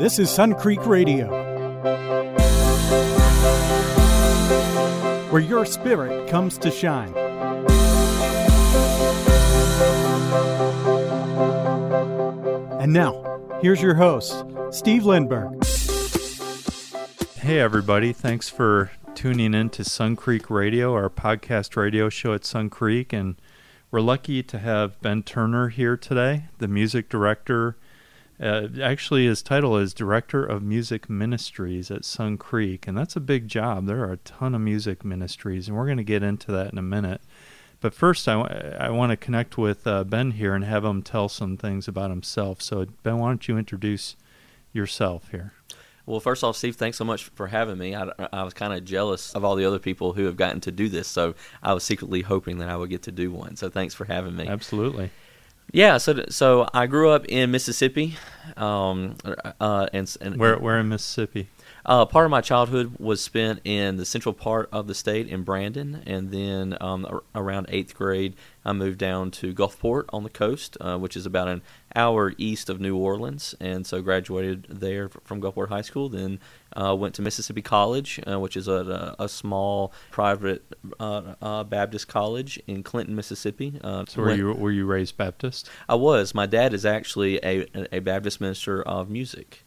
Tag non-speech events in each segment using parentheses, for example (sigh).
This is Sun Creek Radio, where your spirit comes to shine. And now, here's your host, Steve Lindberg. Hey, everybody. Thanks for tuning in to Sun Creek Radio, our podcast radio show at Sun Creek. And we're lucky to have Ben Turner here today, the music director. Uh, actually, his title is Director of Music Ministries at Sun Creek, and that's a big job. There are a ton of music ministries, and we're going to get into that in a minute. But first, I, w- I want to connect with uh, Ben here and have him tell some things about himself. So, Ben, why don't you introduce yourself here? Well, first off, Steve, thanks so much for having me. I, I was kind of jealous of all the other people who have gotten to do this, so I was secretly hoping that I would get to do one. So thanks for having me. Absolutely. Yeah, so so I grew up in Mississippi, um, uh, and, and where where in Mississippi? Uh, part of my childhood was spent in the central part of the state in Brandon, and then um, around eighth grade, I moved down to Gulfport on the coast, uh, which is about an hour east of New Orleans, and so graduated there from Gulfport High School. Then uh, went to Mississippi College, uh, which is a, a small private uh, uh, Baptist college in Clinton, Mississippi. so were went, you were you raised Baptist? I was. My dad is actually a a Baptist minister of music.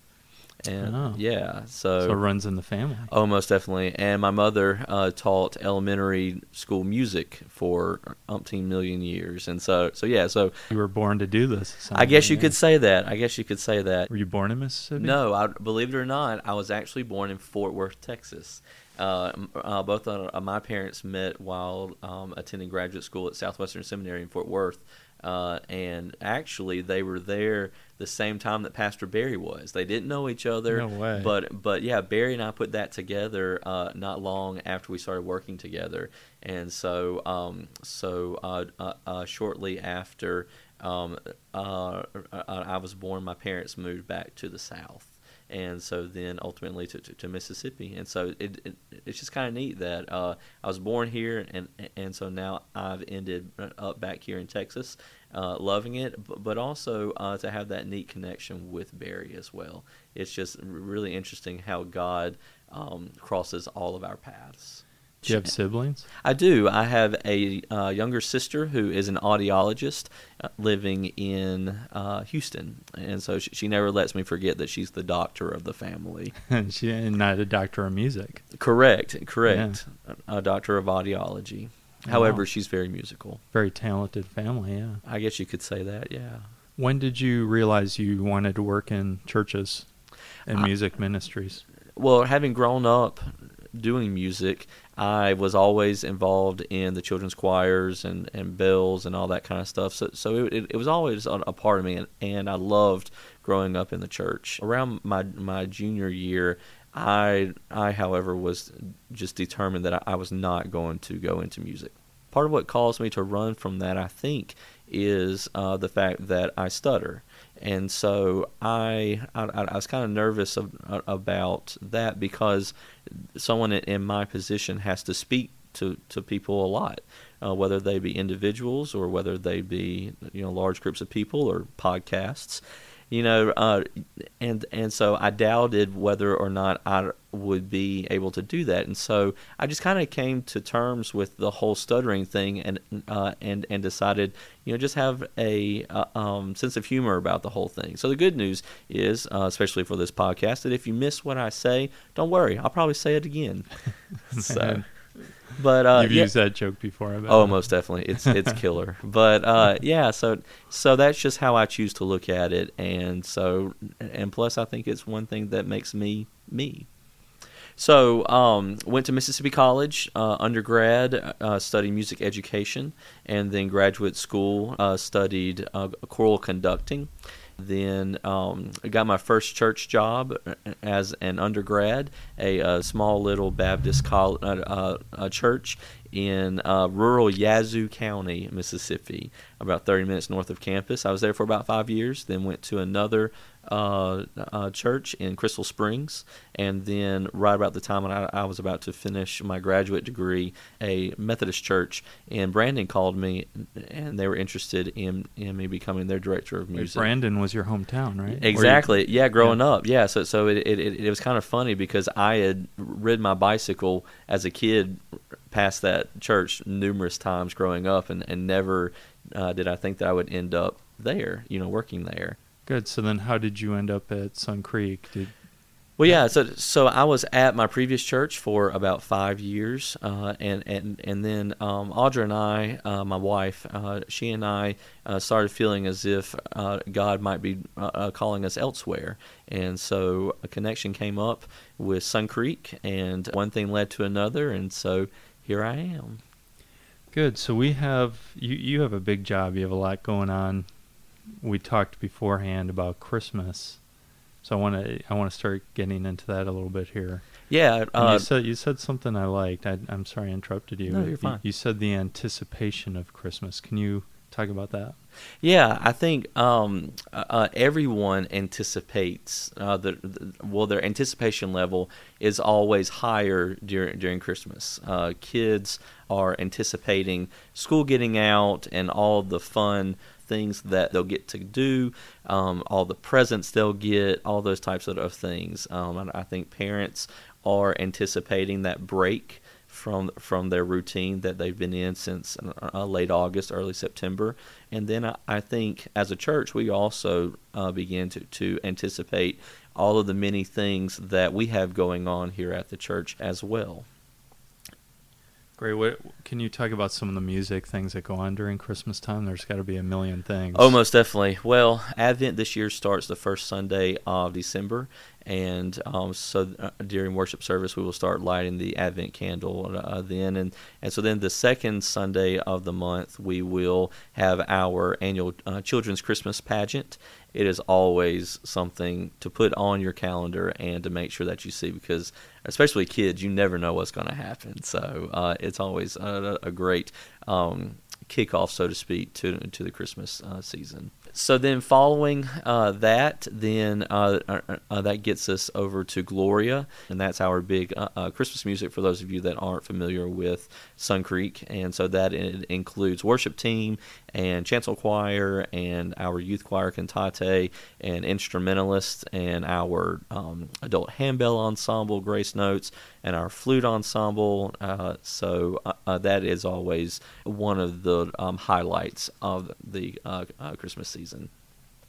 And oh. yeah, so so it runs in the family. Oh, most definitely. And my mother uh, taught elementary school music for umpteen million years, and so so yeah, so you were born to do this. I guess you yeah. could say that. I guess you could say that. Were you born in Mississippi? No, I, believe it or not, I was actually born in Fort Worth, Texas. Uh, uh, both of my parents met while um, attending graduate school at Southwestern Seminary in Fort Worth. Uh, and actually, they were there the same time that Pastor Barry was. They didn't know each other. No way. But but yeah, Barry and I put that together uh, not long after we started working together, and so um, so uh, uh, uh shortly after um, uh, I was born, my parents moved back to the South and so then ultimately to, to, to Mississippi. And so it, it it's just kind of neat that uh, I was born here, and and so now I've ended up back here in Texas, uh, loving it, but, also uh, to have that neat connection with Barry as well. It's just really interesting how God um, crosses all of our paths. Do you have siblings? I do. I have a uh, younger sister who is an audiologist uh, living in uh, Houston, and so she, she, never lets me forget that she's the doctor of the family. (laughs) And she She's not a doctor of music. Correct. Correct. Yeah. A, a, doctor of audiology. However, she's very musical. Very talented family. Yeah. I guess you could say that. Yeah. When did you realize you wanted to work in churches and music ministries? Well, having grown up doing music, I was always involved in the children's choirs and, and bells and all that kind of stuff. So so it, it was always a, part of me, and, and I loved growing up in the church. Around my my junior year, I I however was just determined that I, I was not going to go into music. Part of what caused me to run from that, I think, is uh, the fact that I stutter and so I I, I was kind of nervous of, about that because someone in my position has to speak to, to people a lot, uh, whether they be individuals or whether they be you know large groups of people or podcasts you know, uh, and and so I doubted whether or not I would be able to do that, and so I just kind of came to terms with the whole stuttering thing, and uh, and and decided, you know, just have a uh, um, sense of humor about the whole thing. So the good news is, uh, especially for this podcast, that if you miss what I say, don't worry, I'll probably say it again. (laughs) so. But uh, you've yeah. used that joke before. oh, most definitely, it's it's (laughs) killer. But uh, yeah, so so that's just how I choose to look at it, and so and plus, I think it's one thing that makes me me. So um, went to Mississippi College uh, undergrad, uh, studied music education, and then graduate school uh, studied uh, choral conducting. Then um, I got my first church job uh, as an undergrad, a, a small little Baptist college, uh, uh, church in uh, rural Yazoo County, Mississippi, about 30 minutes north of campus. I was there for about five years, then went to another uh, uh, church in Crystal Springs, and then right about the time when I, I, was about to finish my graduate degree, a Methodist church in Brandon called me, and they were interested in, in me becoming their director of music. Brandon was your hometown, right? Exactly. You, yeah, growing yeah. up, yeah. So so it, it it was kind of funny because I had ridden my bicycle as a kid past that church numerous times growing up, and and never uh, did I think that I would end up there, you know, working there. Good. So then, how did you end up at Sun Creek? Did well, yeah. So, so I was at my previous church for about five years, uh, and and and then um, Audra and I, uh, my wife, uh, she and I uh, started feeling as if uh, God might be uh, calling us elsewhere, and so a connection came up with Sun Creek, and one thing led to another, and so here I am. Good. So we have you. You have a big job. You have a lot going on we talked beforehand about Christmas, so I want to I want to start getting into that a little bit here. Yeah, uh, you said you said something I liked. I, am sorry I interrupted you. No, you're you, fine. You said the anticipation of Christmas. Can you talk about that? Yeah, I think um, uh, uh everyone anticipates uh, the, the, well, their anticipation level is always higher during during Christmas. Uh, kids are anticipating school getting out and all the fun things that they'll get to do, um, all the presents they'll get, all those types of, things. Um, I think parents are anticipating that break from from their routine that they've been in since uh, late August, early September. And then I, I think as a church, we also uh, begin to, to anticipate all of the many things that we have going on here at the church as well. Great. What, can you talk about some of the music things that go on during Christmas time? There's got to be a million things. Oh, most definitely. Well, Advent this year starts the first Sunday of December, and um, so uh, during worship service we will start lighting the Advent candle uh, then, and and so then the second Sunday of the month we will have our annual uh, children's Christmas pageant, it is always something to put on your calendar and to make sure that you see because especially kids you never know what's going to happen. So uh, it's always a, a great um, kickoff so to speak to, to the christmas uh, season so then following uh, that, then uh, uh, uh, that gets us over to Gloria, and that's our big uh, Christmas music for those of you that aren't familiar with Sun Creek. And so that includes worship team and chancel choir and our youth choir cantate and instrumentalists and our um, adult handbell ensemble, Grace Notes, and our flute ensemble. So that is always one of the um, highlights of the uh, uh, Christmas season.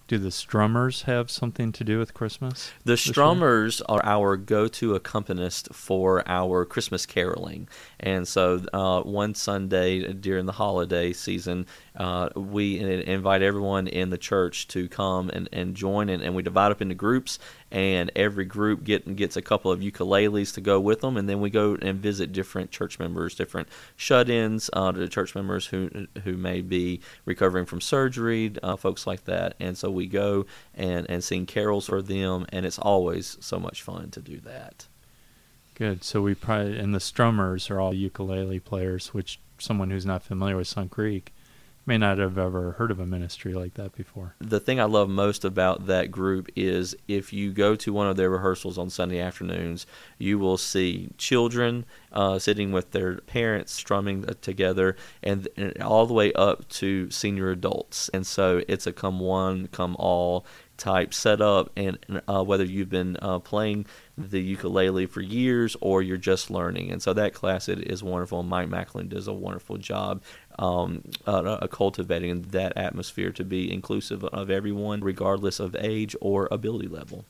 Do the strummers have something to do with Christmas? The strummers year? are our go-to accompanist for our Christmas caroling, and so uh, one Sunday during the holiday season, uh, we invite everyone in the church to come and, and join, and, and we divide up into groups, and every group get, gets a couple of ukuleles to go with them, and then we go and visit different church members, different shut-ins, uh, to church members who who may be recovering from surgery, uh, folks like that, and so we go and and sing carols for them, and it's always so much fun to do that. Good. So we probably and the strummers are all ukulele players, which someone who's not familiar with Sun Creek may not have ever heard of a ministry like that before. The thing I love most about that group is if you go to one of their rehearsals on Sunday afternoons, you will see children uh, sitting with their parents strumming together, and, and, all the way up to senior adults. And so it's a come one, come all type setup, and uh, whether you've been uh, playing the ukulele for years or you're just learning. And so that class it is wonderful. Mike Macklin does a wonderful job um, uh, cultivating that atmosphere to be inclusive of everyone, regardless of age or ability level.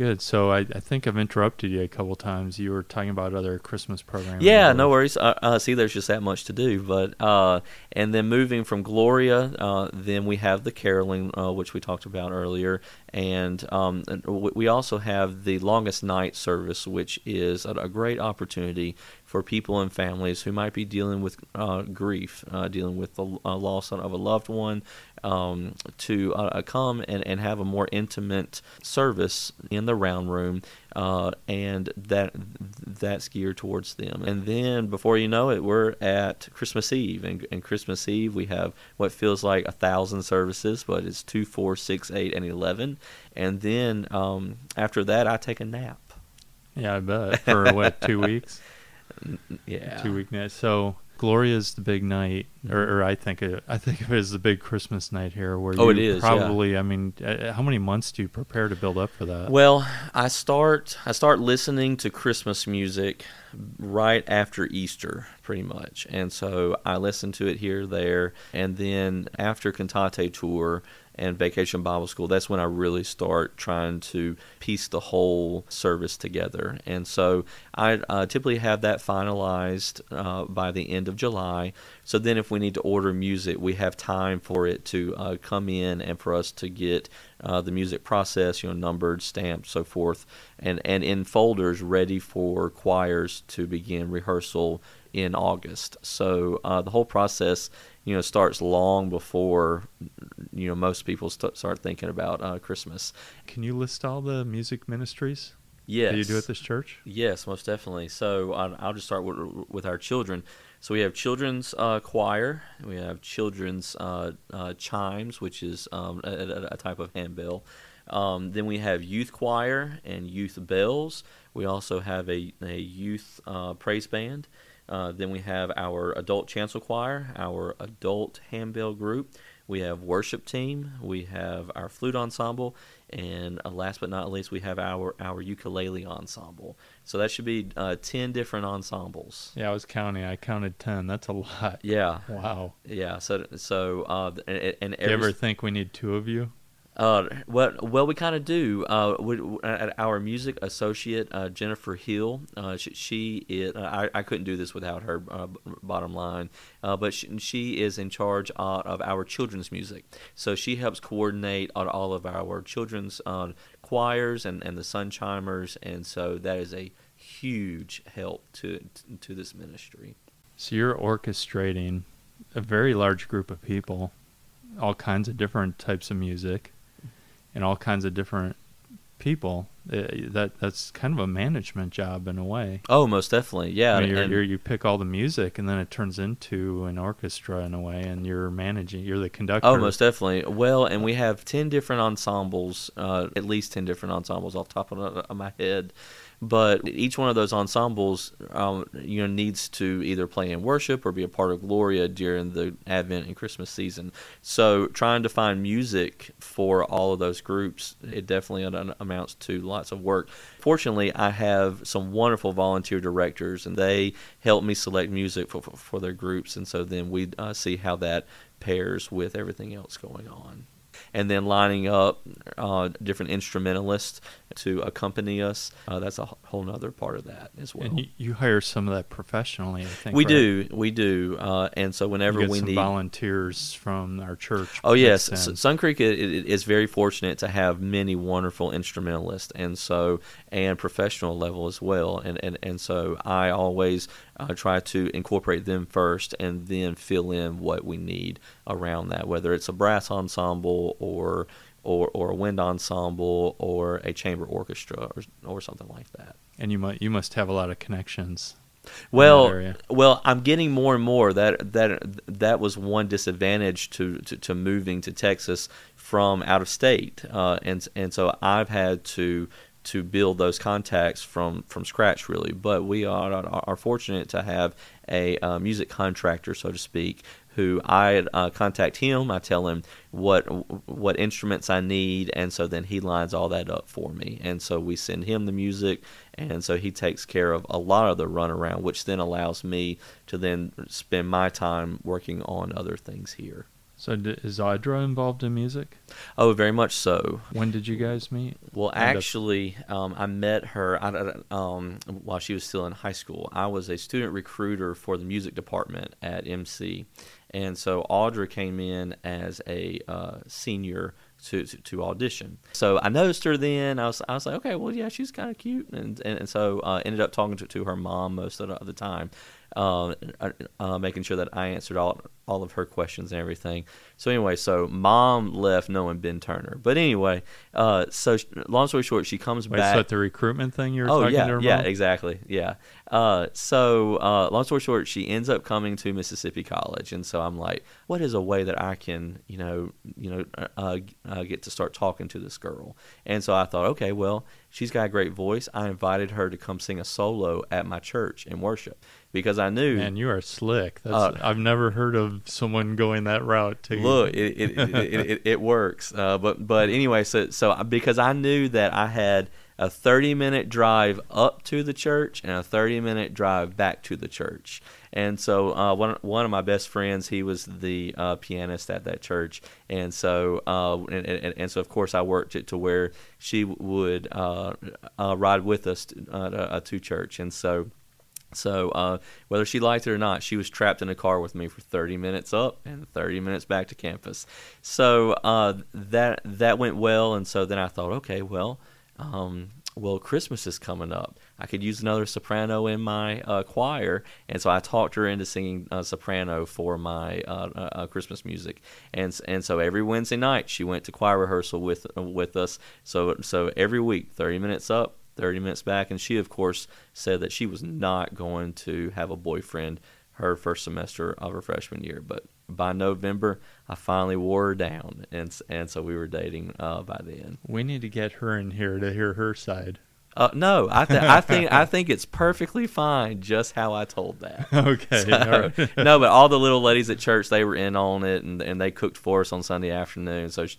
Good. So I, I think I've interrupted you a couple times. You were talking about other Christmas programs. Yeah, no worries. Uh, see, there's just that much to do. But uh, and then moving from Gloria, uh, then we have the caroling, uh, which we talked about earlier, and um, we also have the longest night service, which is a, great opportunity for people and families who might be dealing with uh, grief, uh, dealing with the uh, loss of a loved one, um, to uh, uh, come and, and have a more intimate service in the round room, uh, and that that's geared towards them. And then before you know it, we're at Christmas Eve, and, and Christmas Eve we have what feels like a thousand services, but it's two, four, six, eight, and eleven. And then um, after that, I take a nap. Yeah, I bet for what two weeks. (laughs) Yeah, two week night. So Gloria is the big night, or, Mm-hmm. or I think it, I think of it as the big Christmas night here. Where Oh, you it is, yeah. probably. I mean, uh, how many months do you prepare to build up for that? Well, I start I start listening to Christmas music right after Easter, pretty much, and so I listen to it here, there, and then after Cantate tour and Vacation Bible School, that's when I really start trying to piece the whole service together. And so I uh, typically have that finalized uh, by the end of July. So then, if we need to order music, we have time for it to uh, come in and for us to get uh, the music processed, you know, numbered, stamped, so forth, and and in folders ready for choirs to begin rehearsal in August. So uh, the whole process, you know, starts long before you know most people st- start thinking about uh, Christmas. Can you list all the music ministries Yes, that you do at this church? Yes, most definitely. So I'll, I'll just start with, with our children. So we have children's uh, choir, we have children's uh, uh, chimes, which is um, a, a, a type of handbell. Um, then we have youth choir and youth bells. We also have a, a youth uh, praise band. Uh, then we have our adult chancel choir, our adult handbell group. We have worship team. We have our flute ensemble, and uh, last but not least, we have our our ukulele ensemble. So that should be uh, ten different ensembles. Yeah, I was counting. I counted ten. That's a lot. Yeah, Wow. yeah. So so uh, and, and Do you ever think we need two of you? Uh, well, well, we kind of do. Uh, we, uh, our music associate uh, Jennifer Hill, uh, she, she is. I, I couldn't do this without her. Uh, bottom line, uh, but she, she is in charge uh, of our children's music. So she helps coordinate on all of our children's uh, choirs and, and the sun chimers, and so that is a huge help to to this ministry. So you're orchestrating a very large group of people, all kinds of different types of music, and all kinds of different people. Uh, that that's kind of a management job in a way. Oh, most definitely, yeah. I mean, you're, and- you're, you pick all the music, and then it turns into an orchestra in a way, and you're managing. You're the conductor. Oh, most definitely. Well, and we have 10 different ensembles, uh, at least 10 different ensembles off the top of my head. But each one of those ensembles, um, you know, needs to either play in worship or be a part of Gloria during the Advent and Christmas season. So, trying to find music for all of those groups, it definitely amounts to lots of work. Fortunately, I have some wonderful volunteer directors, and they help me select music for, for, their groups. And so then we uh, see how that pairs with everything else going on. And then lining up uh, different instrumentalists to accompany us. Uh, that's a whole other part of that as well. And you, hire some of that professionally, I think. we right? do, we do. Uh, and so whenever we some need volunteers from our church. Oh yes, mixed in. S- Sun Creek is very fortunate to have many wonderful instrumentalists, and so and professional level as well. And and, and so I always uh, try to incorporate them first, and then fill in what we need around that, whether it's a brass ensemble or or, or a wind ensemble or a chamber orchestra or or something like that. and you must you must have a lot of connections. Well, well, I'm getting more and more that that that was one disadvantage to, to, to moving to Texas from out of state, uh, and and so I've had to to build those contacts from from scratch really. But we are are fortunate to have a uh, music contractor, so to speak, who I uh, contact him. I tell him what what instruments I need, and so then he lines all that up for me. And so we send him the music, and so he takes care of a lot of the runaround, which then allows me to then spend my time working on other things here. So d- is Audra involved in music? Oh, very much so. When did you guys meet? Well, actually, um, I met her um, while she was still in high school. I was a student recruiter for the music department at MC, and so Audra came in as a uh, senior to, to, to audition. So I noticed her then. I was I was like, okay, well, yeah, she's kind of cute, and, and and so uh, ended up talking to, to her mom most of the, of the time, uh, uh, making sure that I answered all all of her questions and everything. So anyway, so mom left knowing Ben Turner. But anyway, uh, so long story short, she comes Wait, back. So the recruitment thing you were oh talking yeah, to her yeah, exactly, yeah. Uh, so uh, long story short, she ends up coming to Mississippi College, and so I'm like, what is a way that I can, you know, you know, uh, uh, get to start talking to this girl? And so I thought, okay, well, she's got a great voice. I invited her to come sing a solo at my church in worship because I knew. Man, you are slick. That's, Uh, I've never heard of someone going that route. To Look, it it, it, it, it, works. Uh, but but anyway, so so because I knew that I had a 30 minute drive up to the church and a 30 minute drive back to the church. And so uh, one one of my best friends, he was the uh, pianist at that church, and so uh, and, and, and so of course I worked it to where she would uh, uh, ride with us to, uh, to, to church, and so. So uh, whether she liked it or not, she was trapped in a car with me for 30 minutes up and 30 minutes back to campus. So uh, that that went well, and so then I thought, okay, well, um, well, Christmas is coming up. I could use another soprano in my uh, choir, and so I talked her into singing uh, soprano for my uh, uh, Christmas music. And and so every Wednesday night she went to choir rehearsal with with us. So so every week, 30 minutes up, 30 minutes back. And she, of course, said that she was not going to have a boyfriend her first semester of her freshman year. But by November, I finally wore her down. And, and so we were dating uh, by then. We need to get her in here to hear her side. Uh, no, I, th- I think I (laughs) think it's perfectly fine just how I told that. (laughs) Okay. So- right. (laughs) no, but all the little ladies at church they were in on it, and and they cooked for us on Sunday afternoon. So, she,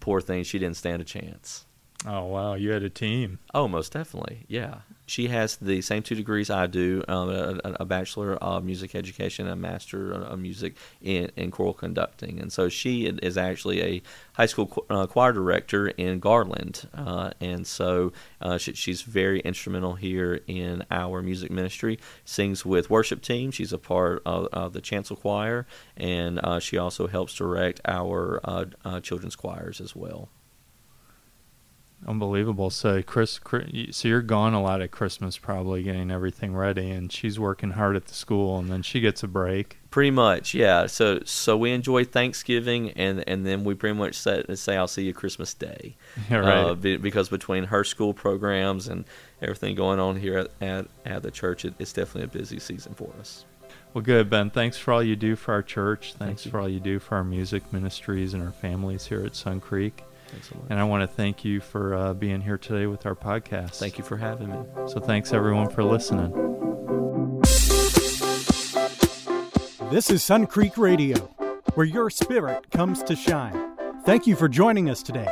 poor thing, she didn't stand a chance. Oh wow, you had a team. Oh, most definitely. Yeah. She has the same two degrees I do um, a, a Bachelor of Music Education and a Master of Music in, in Choral Conducting. And so she is actually a high school qu- uh, choir director in Garland. Uh, and so uh, she, she's very instrumental here in our music ministry. Sings with worship team. She's a part of, of the chancel choir. And uh, she also helps direct our uh, uh, children's choirs as well. Unbelievable. So Chris, Chris, so you're gone a lot at Christmas, probably getting everything ready, and she's working hard at the school, and then she gets a break. Pretty much, yeah. So so we enjoy Thanksgiving, and and then we pretty much say, say I'll see you Christmas Day, (laughs) Yeah, right. uh, because between her school programs and everything going on here at at, at the church, it, it's definitely a busy season for us. well, good, Ben. Thanks for all you do for our church. Thanks you. for all you do for our music ministries and our families here at Sun Creek. Thanks a lot. And I want to thank you for uh, being here today with our podcast. Thank you for having me. So thanks everyone for listening. This is Sun Creek Radio, where your spirit comes to shine. Thank you for joining us today.